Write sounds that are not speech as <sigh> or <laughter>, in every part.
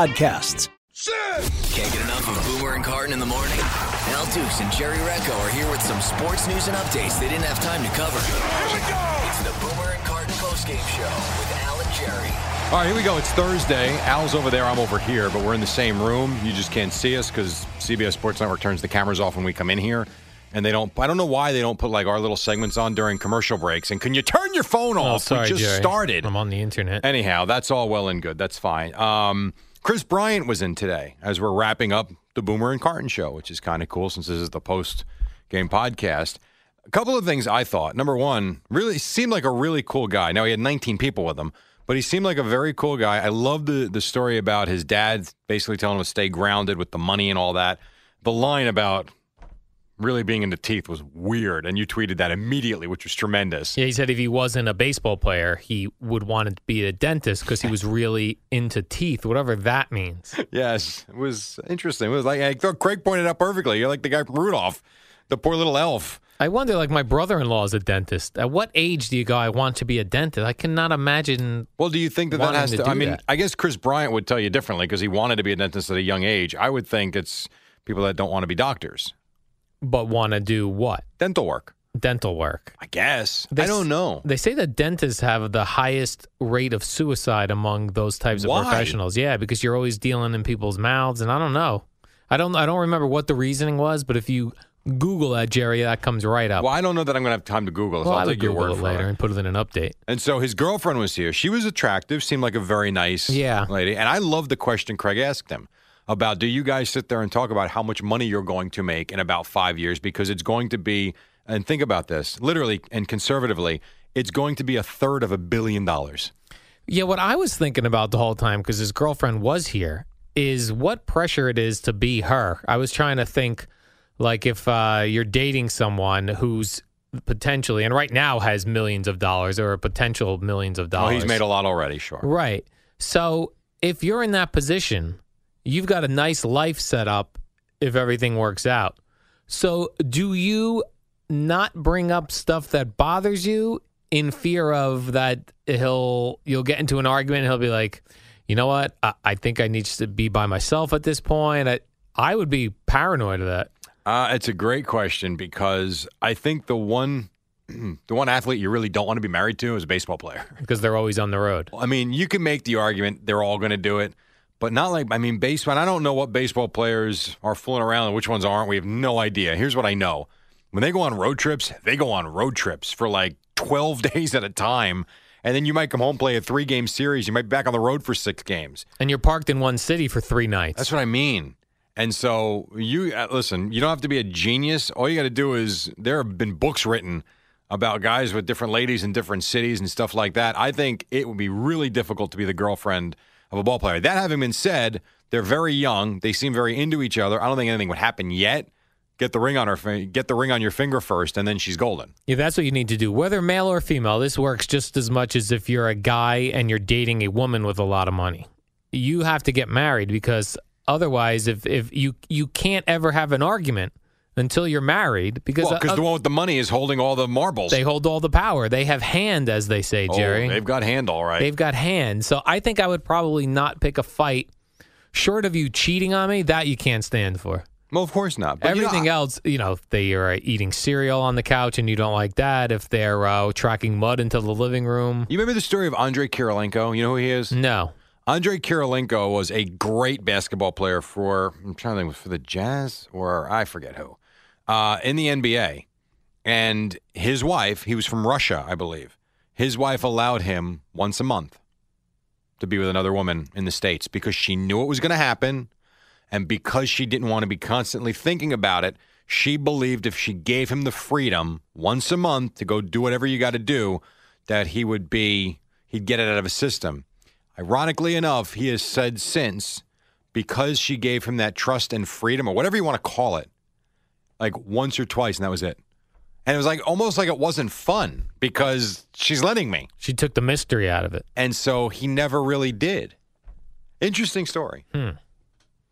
Can't get enough of Boomer and Carton in the morning? Al Dukes and Jerry Recco are here with some sports news and updates they didn't have time to cover. Here we go! It's the Boomer and Carton postgame show with Al and Jerry. All right, here we go. It's Thursday. Al's over there. I'm over here, but we're in the same room. You just can't see us because CBS Sports Network turns the cameras off when we come in here. And they don't, I don't know why they don't put like our little segments on during commercial breaks. And can you turn your phone Oh, off? sorry, we just Jerry. started. I'm on the internet. Anyhow, that's all well and good. That's fine. Um, Kris Bryant was in today as we're wrapping up the Boomer and Carton show, which is kind of cool since this is the post game podcast. A couple of things I thought. Number one, really seemed like a really cool guy. Now he had 19 people with him, but he seemed like a very cool guy. I love the the story about his dad basically telling him to stay grounded with the money and all that. The line about really being into teeth was weird, and you tweeted that immediately, which was tremendous. Yeah, he said if he wasn't a baseball player, he would want to be a dentist because he was <laughs> really into teeth, whatever that means. Yes, it was interesting. It was like I thought Craig pointed out perfectly. You're like the guy from Rudolph, the poor little elf. I wonder, like, my brother in law is a dentist. At what age do you go, I want to be a dentist? I cannot imagine. Well, do you think that that has to to? do I mean, that. I guess Kris Bryant would tell you differently because he wanted to be a dentist at a young age. I would think it's people that don't want to be doctors. But want to do what? Dental work, Dental work. I guess. They I don't know. They say that dentists have the highest rate of suicide among those types of Why? professionals. Yeah, because you're always dealing in people's mouths, and I don't know. I don't. I don't remember what the reasoning was, but if you Google that, Jerry, that comes right up. Well, I don't know that I'm going to have time to Google it. so Well, I'll take your Google word it later it. and put it in an update. And so his girlfriend was here. She was attractive, seemed like a very nice Yeah. lady. And I love the question Craig asked him about do you guys sit there and talk about how much money you're going to make in about five years? Because it's going to be, and think about this literally and conservatively, it's going to be a third of a billion dollars. Yeah, what I was thinking about the whole time because his girlfriend was here is what pressure it is to be her. I was trying to think, like, if uh, you're dating someone who's potentially and right now has millions of dollars or a potential millions of dollars. he's made a lot already, sure. Right. So if you're in that position, you've got a nice life set up if everything works out. So do you not bring up stuff that bothers you in fear of that he'll you'll get into an argument he'll be like, you know what? I, I think I need to be by myself at this point. I, I would be paranoid of that. Uh, it's a great question because I think the one. <clears throat> The one athlete you really don't want to be married to is a baseball player. because they're always on the road. I mean, you can make the argument they're all going to do it, but not like I mean, baseball. I don't know what baseball players are fooling around and which ones aren't. We have no idea. Here's what I know: when they go on road trips, they go on road trips for like 12 <laughs> days at a time, and then you might come home play a three game series. You might be back on the road for six games. And you're parked in one city for three nights. That's what I mean. And so you uh, listen. You don't have to be a genius. All you got to do is there have been books written about guys with different ladies in different cities and stuff like that. I think it would be really difficult to be the girlfriend of a ball player. That having been said, they're very young. They seem very into each other. I don't think anything would happen yet. Get the ring on her, get the ring on your finger first, and then she's golden. Yeah, that's what you need to do. Whether male or female, this works just as much as if you're a guy and you're dating a woman with a lot of money. You have to get married because otherwise, if if you you can't ever have an argument until you're married because Well, uh, the one with the money is holding all the marbles. they hold all the power. They have hand, as they say, Oh, Jerry. they've got hand all right. They've got hand. So I think I would probably not pick a fight short of you cheating on me. That you can't stand for. Well, of course not. But you know, Everything else, you know, if they are eating cereal on the couch and you don't like that, if they're uh, tracking mud into the living room, You remember the story of Andrei Kirilenko? You know who he is? no. Andrei Kirilenko was a great basketball player for I'm trying to think for the Jazz or I forget who uh, in the NBA, and his wife he was from Russia I believe. His wife allowed him once a month to be with another woman in the states because she knew it was going to happen, and because she didn't want to be constantly thinking about it. She believed if she gave him the freedom once a month to go do whatever you got to do, that he would be he'd get it out of his system. Ironically enough, he has said since, because she gave him that trust and freedom, or whatever you want to call it, like once or twice, and that was it. And it was like almost like it wasn't fun because she's letting me. She took the mystery out of it. And so he never really did. Interesting story. Hmm.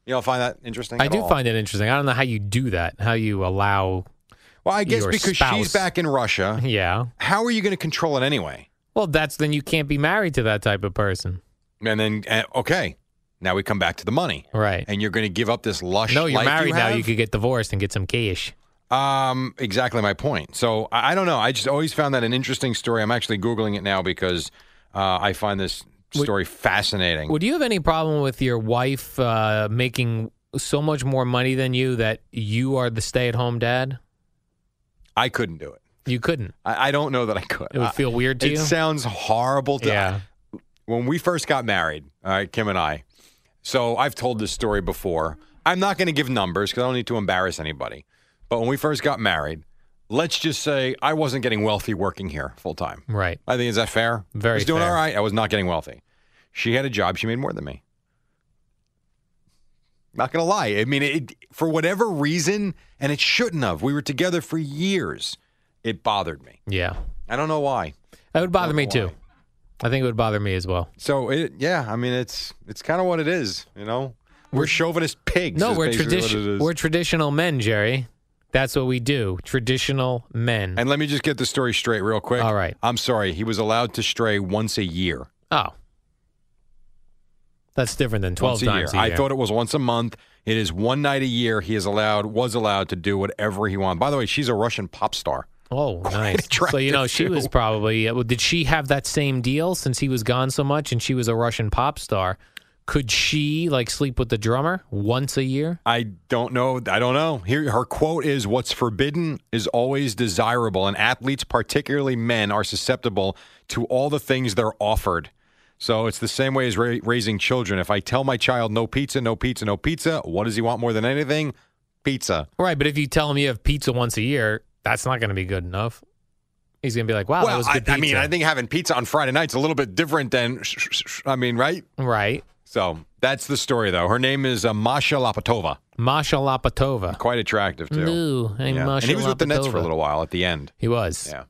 You don't find that interesting? I do all? find it interesting. I don't know how you do that, how you allow, Well, I guess because spouse. she's back in Russia, <laughs> yeah. how are you going to control it anyway? Well, that's then you can't be married to that type of person. And then, uh, okay, now we come back to the money. Right. And you're going to give up this lush No, you're life married you now. have? You could get divorced and get some cash. Um, exactly my point. So I, I don't know. I just always found that an interesting story. I'm actually googling it now because uh, I find this story fascinating. Would you have any problem with your wife uh, making so much more money than you that you are the stay-at-home dad? I couldn't do it. You couldn't. I, I don't know that I could. It would feel weird to you. it you. sounds horrible to Yeah. when we first got married, all right, Kim and I. So I've told this story before. I'm not going to give numbers because I don't need to embarrass anybody. But when we first got married, let's just say I wasn't getting wealthy working here full time. Right. I think is that fair? Very I was doing fair. all right. I was not getting wealthy. She had a job. She made more than me. Not gonna lie. I mean, it, for whatever reason, and it shouldn't have. We were together for years. It bothered me. Yeah. I don't know why. That would bother me know too. I think it would bother me as well. So it, yeah. I mean, it's it's kind of what it is. You know, we're chauvinist pigs. No, we're basically what it tradition. We're traditional men, Jerry. That's what we do. Traditional men. And let me just get the story straight, real quick. All right. I'm sorry. He was allowed to stray once a year. oh, that's different than twelve once a times year. a year. I thought it was once a month. It is one night a year. He is allowed, was allowed to do whatever he wanted. By the way, she's a Russian pop star. Oh, <laughs> nice. So you know, she too. was probably. well, Did she have that same deal since he was gone so much, and she was a Russian pop star? Could she like sleep with the drummer once a year? I don't know. I don't know. Here, her quote is What's forbidden is always desirable, and athletes, particularly men, are susceptible to all the things they're offered. So it's the same way as ra- raising children. If I tell my child no pizza, no pizza, no pizza, what does he want more than anything? Pizza. Right, but if you tell him you have pizza once a year, that's not going to be good enough. He's going to be like, "Wow, that well, was I, good I pizza." mean, I think having pizza on Friday night's a little bit different than, I mean, right? right. So that's the story, though. Her name is uh, Masha Lopatova. Masha Lopatova. Quite attractive, too. Ooh, hey, Yeah. And he was with the Nets for a little while at the end. He was. Yeah,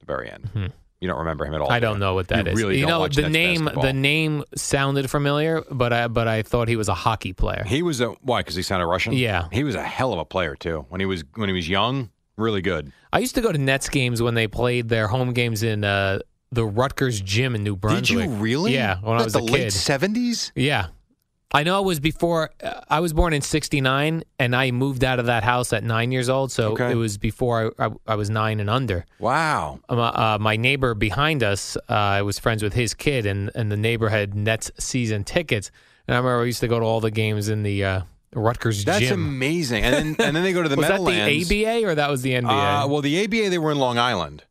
the very end. You don't remember him at all. Hmm. I do don't know what that you is. Really you don't know, the name basketball. the name sounded familiar, but I but I thought he was a hockey player. He was a why? Because he sounded Russian. Yeah. he was a hell of a player too. When he was when he was young, really good. I used to go to Nets games when they played their home games in uh, the Rutgers gym in New Brunswick. Did you really? Yeah, when I was the a late seventies. Yeah. I know it was before uh, I was born in 69 and I moved out of that house at 9 years old, so Okay. it was before I, I, I was 9 and under. Wow. Um, uh, my neighbor behind us, uh, I was friends with his kid and and the neighbor had Nets season tickets. And I remember I used to go to all the games in the uh, Rutgers That's gym. amazing. And then and then they go to the <laughs> was that the ABA or that was the NBA? Uh, well, the ABA they were in Long Island,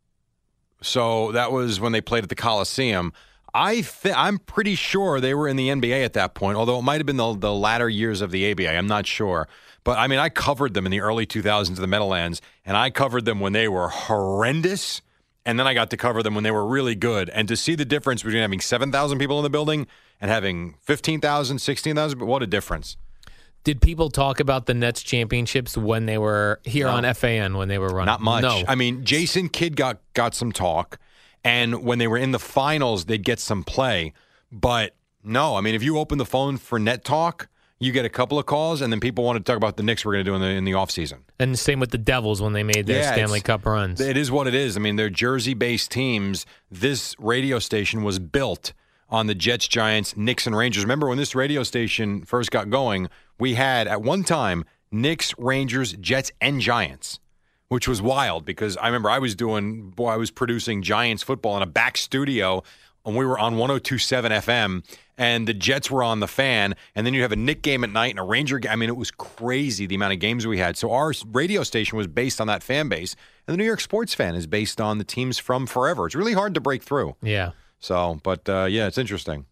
so that was when they played at the Coliseum. I th- I'm pretty sure they were in the NBA at that point, although it might have been the, the latter years of the ABA. I'm not sure. But I mean, I covered them in the early 2000s of the Meadowlands, and I covered them when they were horrendous. And then I got to cover them when they were really good. And to see the difference between having 7,000 people in the building and having 15,000, 16,000, what a difference. Did people talk about the Nets championships when they were here on FAN when they were running? Not much. No. I mean, Jason Kidd got got some talk, and when they were in the finals, they'd get some play. But no, I mean, if you open the phone for net talk, you get a couple of calls, and then people want to talk about the Knicks we're going to do in the in the off season. and same with the Devils when they made their Yeah, Stanley Cup runs. It is what it is. I mean, they're Jersey-based teams. This radio station was built on the Jets, Giants, Knicks, and Rangers. Remember when this radio station first got going? We had at one time Knicks, Rangers, Jets, and Giants, which was wild because I remember I was doing, boy, I was producing Giants football in a back studio and we were on 1027 FM and the Jets were on the fan. And then you have a Knick game at night and a Ranger game. I mean, it was crazy the amount of games we had. So our radio station was based on that fan base. And the New York sports fan is based on the teams from forever. It's really hard to break through. Yeah. So, but uh, yeah, it's interesting.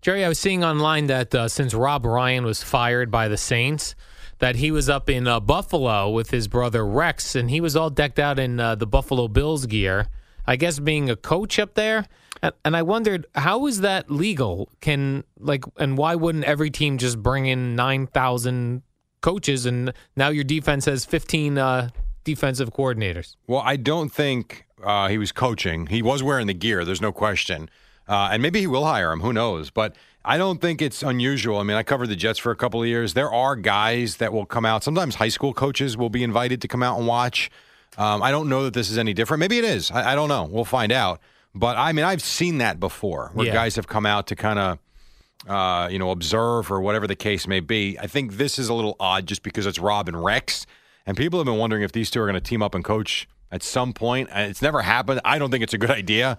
Jerry, I was seeing online that uh, since Rob Ryan was fired by the Saints, that he was up in uh, Buffalo with his brother Rex, and he was all decked out in uh, the Buffalo Bills gear. I guess being a coach up there, and, I wondered how is that legal? Can like, and why wouldn't every team just bring in nine thousand coaches, and now your defense has fifteen uh, defensive coordinators? Well, I don't think uh, he was coaching. He was wearing the gear. There's no question. Uh, and maybe he will hire him. Who knows? But I don't think it's unusual. I mean, I covered the Jets for a couple of years. There are guys that will come out. Sometimes high school coaches will be invited to come out and watch. Um, I don't know that this is any different. Maybe it is. I, I, don't know. We'll find out. But I mean, I've seen that before, where Yeah. guys have come out to kind of, uh, you know, observe or whatever the case may be. I think this is a little odd just because it's Rob and Rex, and people have been wondering if these two are going to team up and coach at some point. And It's never happened. I don't think it's a good idea.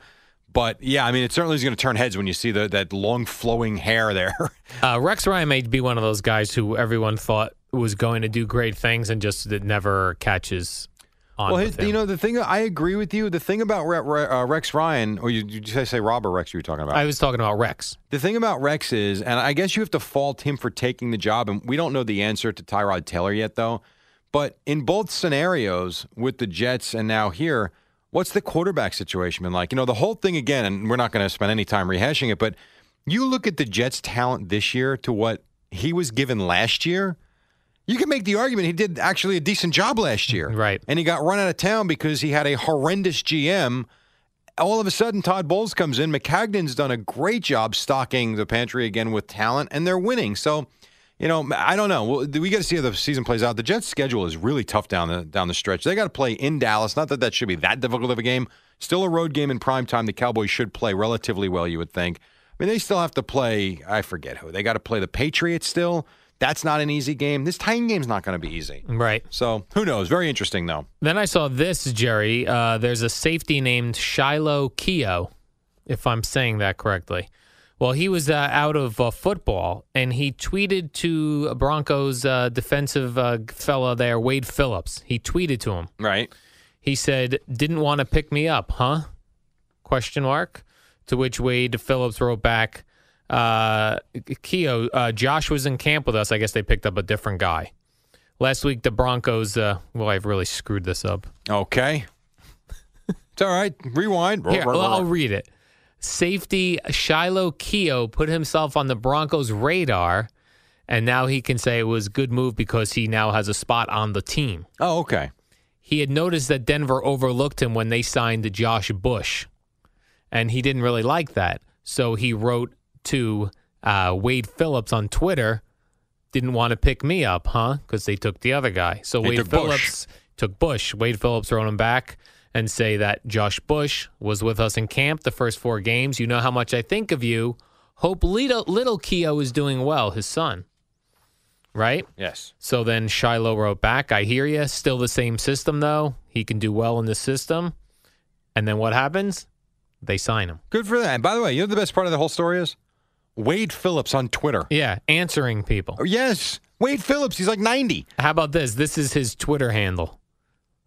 But yeah, I mean, it certainly is going to turn heads when you see the, that long flowing hair there. <laughs> Uh, Rex Ryan may be one of those guys who everyone thought was going to do great things and just it never catches on. well, his, you know, the thing I agree with you. The thing about Re- Re- uh, Rex Ryan, or you, did you say Rob or Rex? You were talking about. I was talking about Rex. The thing about Rex is, and I guess you have to fault him for taking the job, and we don't know the answer to Tyrod Taylor yet, though. But in both scenarios, with the Jets and now here, what's the quarterback situation been like? You know, the whole thing again, and we're not going to spend any time rehashing it, but you look at the Jets' talent this year to what he was given last year. You can make the argument he did actually a decent job last year. <laughs> Right. And he got run out of town because he had a horrendous GM all of a sudden Todd Bowles comes in. Maccagnan's done a great job stocking the pantry again with talent, and they're winning. So, you know, I don't know. Well, we got to see how the season plays out. The Jets' schedule is really tough down the down the stretch. They got to play in Dallas. Not that that should be that difficult of a game. Still a road game in prime time. The Cowboys should play relatively well, you would think. I mean, they still have to play. I forget who. They got to play the Patriots still. That's not an easy game. This Titan game's not going to be easy. Right. So who knows? Very interesting though. Then I saw this, Jerry. Uh, there's a safety named Shiloh Keo, if I'm saying that correctly. Well, he was uh, out of uh, football, and he tweeted to Broncos uh, defensive uh, fella there, Wade Phillips. He tweeted to him. Right. He said, "Didn't want to pick me up, huh?" Question mark. To which Wade Phillips wrote back, uh, "Keo, uh, Josh was in camp with us. I guess they picked up a different guy." Last week, the Broncos. Uh, well, I've really screwed this up. Okay. it's all right. Rewind. Here, I'll read it. Safety Shiloh Keo put himself on the Broncos' radar, and now he can say it was a good move because he now has a spot on the team. oh, okay. He had noticed that Denver overlooked him when they signed Josh Bush, and he didn't really like that. So he wrote to uh, Wade Phillips on Twitter, didn't want to pick me up, huh? Because they took the other guy. So They Wade took Bush. Phillips took Bush. Wade Phillips wrote him back and say that Josh Bush was with us in camp the first four games. You know how much I think of you. Hope little, little Keo is doing well, his son. Right? Yes. So then Shiloh wrote back, I hear you. Still the same system, though. He can do well in the system. And then what happens? They sign him. Good for that. And by the way, you know the best part of the whole story is Wade Phillips on Twitter. Yeah, answering people. Oh, yes, Wade Phillips. He's like ninety. How about this? This is his Twitter handle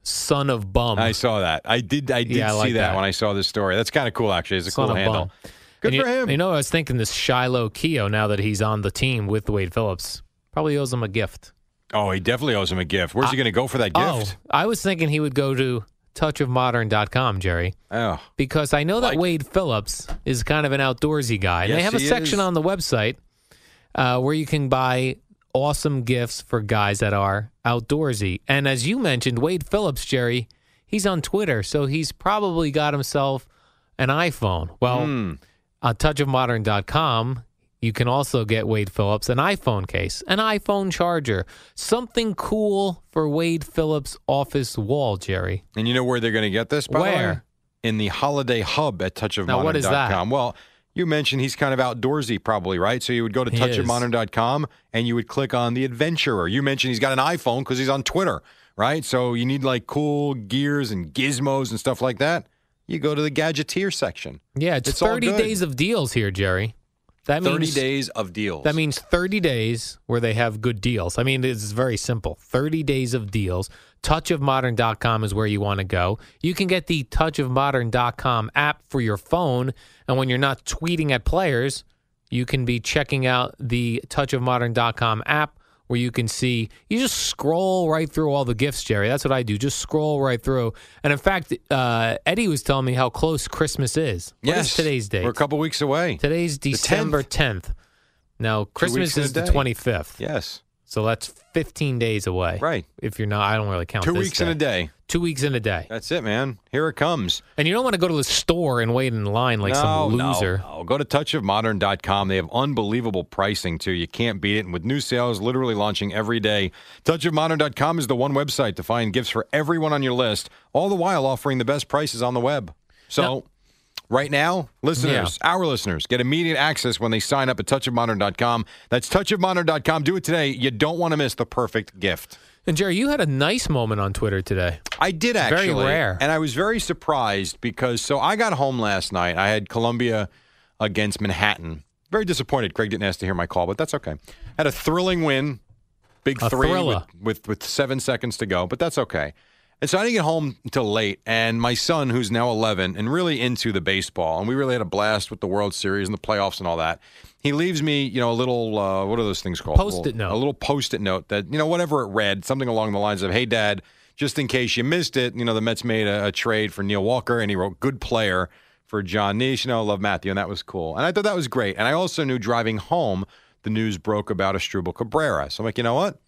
Son of Bum. I saw that. I did. I did Yeah, I see like that, that. when I saw this story. That's kind of cool. Actually, it's a Son cool handle. Bum. Good And for you, him. You know, I was thinking this Shiloh Keo, now that he's on the team with Wade Phillips, probably owes him a gift. oh, he definitely owes him a gift. Where's he going to go for that gift? Oh, I was thinking he would go to touchofmodern.com, Jerry. Oh, because I know that Like- Wade Phillips is kind of an outdoorsy guy. And they have a section is. on the website uh, where you can buy awesome gifts for guys that are outdoorsy. And as you mentioned, Wade Phillips, Jerry, he's on Twitter, so he's probably got himself an iPhone. Well, Hmm. on touchofmodern.com, you can also get Wade Phillips an iPhone case, an iPhone charger, something cool for Wade Phillips' office wall, Jerry. and you know where they're going to get this? By the way? Where? In the holiday hub at touchofmodern.com. Now, what is that? Well, You mentioned he's kind of outdoorsy, probably, right? So you would go to touchofmodern.com and you would click on the adventurer. You mentioned he's got an iPhone because he's on Twitter, right? So you need like cool gears and gizmos and stuff like that. You go to the gadgeteer section. Yeah, it's, It's 30 days of deals here, Jerry. That 30 means days of deals. That means 30 days where they have good deals. I mean, it's very simple. 30 days of deals. Touchofmodern.com is where you want to go. You can get the touchofmodern.com app for your phone. And when you're not tweeting at players, you can be checking out the touchofmodern.com app where you can see, you just scroll right through all the gifts, Jerry. That's what I do. Just scroll right through. And in fact, uh, Eddie was telling me how close Christmas is. What is yes. today's date? We're a couple weeks away. Today's December 10th. Now, Christmas is the 25th. Yes. So that's 15 days away. Right. If you're not, I don't really count Two weeks in a day. Two weeks in a day. That's it, man. Here it comes. And you don't want to go to the store and wait in line like no, some no, loser. No, Go to touchofmodern.com. They have unbelievable pricing too. You can't beat it. And with new sales literally launching every day, touchofmodern.com is the one website to find gifts for everyone on your list, all the while offering the best prices on the web. So, Now- right now, listeners, our listeners get immediate access when they sign up at touchofmodern.com. That's touchofmodern.com. Do it today. You don't want to miss the perfect gift. And Jerry, you had a nice moment on Twitter today. I did actually. Very rare. And I was very surprised because so I got home last night. I had Columbia against Manhattan. Very disappointed. Craig didn't ask to hear my call, but that's okay. Had a thrilling win. Big A three with, with with seven seconds to go, but that's okay. And so I didn't get home until late. And my son, who's now 11 and really into the baseball, and we really had a blast with the World Series and the playoffs and all that. He leaves me, you know, a little, uh, what are those things called? A little- note. A little post-it note that, you know, whatever it read, something along the lines of, hey, Dad, just in case you missed it, you know, the Mets made a, a trade for Neil Walker, and he wrote good player for Jon Niese. You know, love Matthew, and that was cool. And I thought that was great. And I also knew driving home, the news broke about Asdrubal Cabrera. So I'm like, you know what?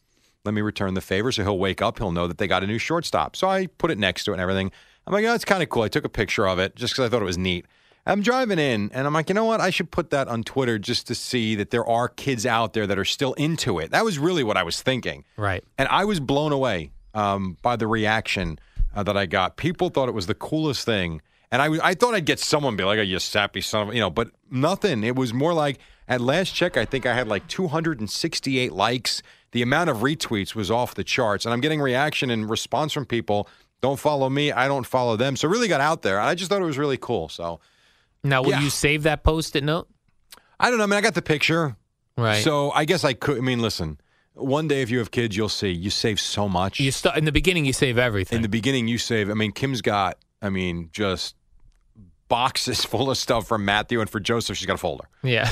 Let me return the favor. So he'll wake up. He'll know that they got a new shortstop. So I put it next to it and everything. I'm like, oh, it's kind of cool. I took a picture of it just because I thought it was neat. I'm driving in and I'm like, you know what? I should put that on Twitter just to see that there are kids out there that are still into it. That was really what I was thinking. Right. And I was blown away um, by the reaction uh, that I got. People thought it was the coolest thing. And I, I thought I'd get someone be like, oh, you sappy son of, you know, but nothing. It was more like, at last check, I think I had like 268 likes. The amount of retweets was off the charts. And I'm getting reaction and response from people. Don't follow me. I don't follow them. So it really got out there. I just thought it was really cool. So Now, will Yeah. you save that post-it note? I don't know. I mean, I got the picture. Right. So I guess I could. I mean, listen, one day if you have kids, you'll see. You save so much. you start in the beginning. You save everything. in the beginning you save i mean kim's got i mean just boxes <laughs> full of stuff from matthew and for joseph she's got a folder yeah.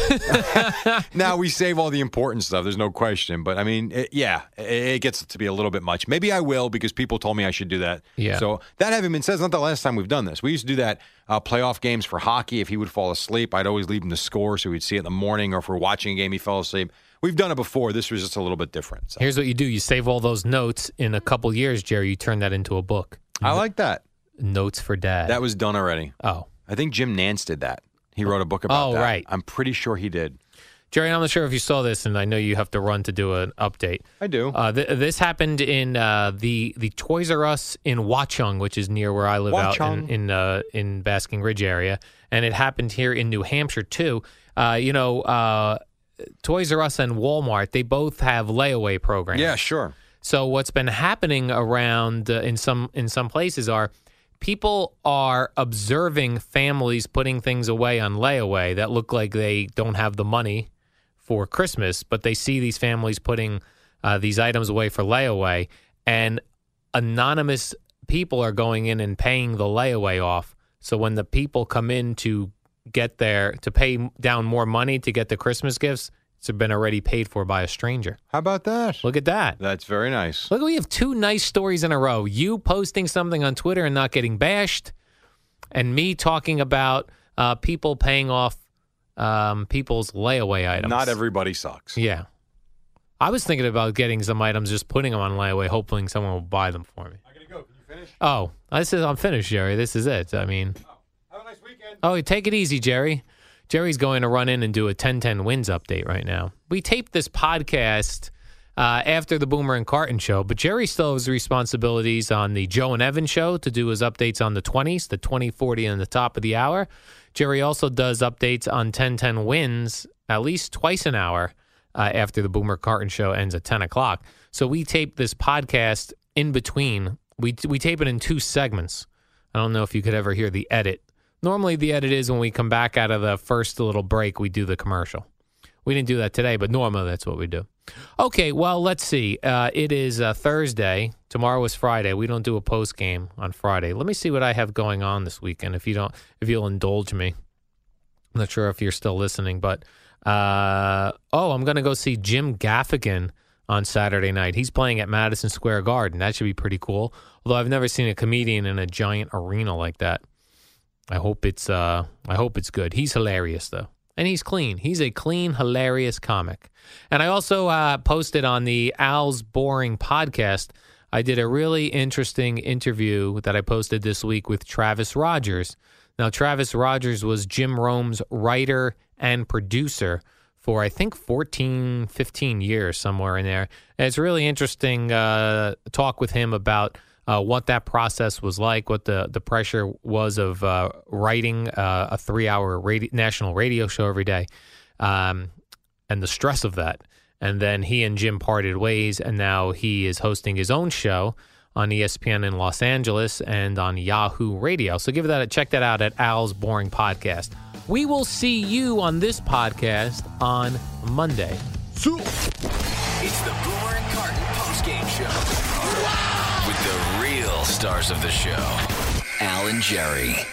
<laughs> <laughs> now we save all the important stuff there's no question but i mean it, yeah it, it gets to be a little bit much maybe i will because people told me i should do that Yeah. so that having been said it's not the last time we've done this we used to do that uh, playoff games for hockey if he would fall asleep i'd always leave him the score so we'd see it in the morning or if we're watching a game he fell asleep we've done it before this was just a little bit different so. Here's what you do: you save all those notes. In a couple years, Jerry, you turn that into a book. i like that Notes for Dad. that was done already oh, I think Jim Nantz did that. He wrote a book about Oh, that. right. I'm pretty sure he did. Jerry, I'm not sure if you saw this, and I know you have to run to do an update. I do. Uh, th- this happened in uh, the the Toys R Us in Watchung, which is near where I live out in in, uh, in Basking Ridge area, and it happened here in New Hampshire too. Uh, you know, uh, Toys R Us and Walmart they both have layaway programs. yeah, sure. So what's been happening around uh, in some in some places are people are observing families putting things away on layaway that look like they don't have the money for Christmas, but they see these families putting uh, these items away for layaway, and anonymous people are going in and paying the layaway off. So when the people come in to get their to pay down more money to get the Christmas gifts, it's been already paid for by a stranger. How about that? Look at that. That's very nice. Look, we have two nice stories in a row. You posting something on Twitter and not getting bashed, and me talking about uh, people paying off um, people's layaway items. Not everybody sucks. Yeah. I was thinking about getting some items, just putting them on layaway, hoping someone will buy them for me. I gotta go. Can you finish? Oh, this is I'm finished, Jerry. This is it. I mean, oh, Have a nice weekend. oh, take it easy, Jerry. Jerry's going to run in and do a 10-10 wins update right now. We taped this podcast uh, after the Boomer and Carton show, but Jerry still has responsibilities on the Joe and Evan show to do his updates on the 20s, the 20, 40, and the top of the hour. Jerry also does updates on 1010 wins at least twice an hour uh, after the Boomer Carton show ends at 10 o'clock. So we tape this podcast in between. We, we tape it in two segments. I don't know if you could ever hear the edit. Normally, the edit is when we come back out of the first little break, we do the commercial. We didn't do that today, but normally that's what we do. Okay, well, let's see. Uh, it is uh, Thursday. Tomorrow is Friday. We don't do a post game on Friday. Let me see what I have going on this weekend. If you don't, if you'll indulge me, I'm not sure if you're still listening, but uh, oh, I'm going to go see Jim Gaffigan on Saturday night. He's playing at Madison Square Garden. That should be pretty cool. Although I've never seen a comedian in a giant arena like that. I hope it's uh, I hope it's good. He's hilarious though and he's clean. He's a clean, hilarious comic. And I also uh, posted on the Al's Boring podcast. I did a really interesting interview that I posted this week with Travis Rogers. Now, Travis Rogers was Jim Rome's writer and producer for I think 14, 15 years, somewhere in there. And it's really interesting uh, talk with him about uh, what that process was like, what the, the pressure was of uh, writing uh, a three hour radio, national radio show every day, um, and the stress of that. And then he and Jim parted ways, and now he is hosting his own show on ESPN in Los Angeles and on Yahoo Radio. So give that a check that out at Al's Boring Podcast. We will see you on this podcast on Monday. It's the stars of the show, Al and Jerry.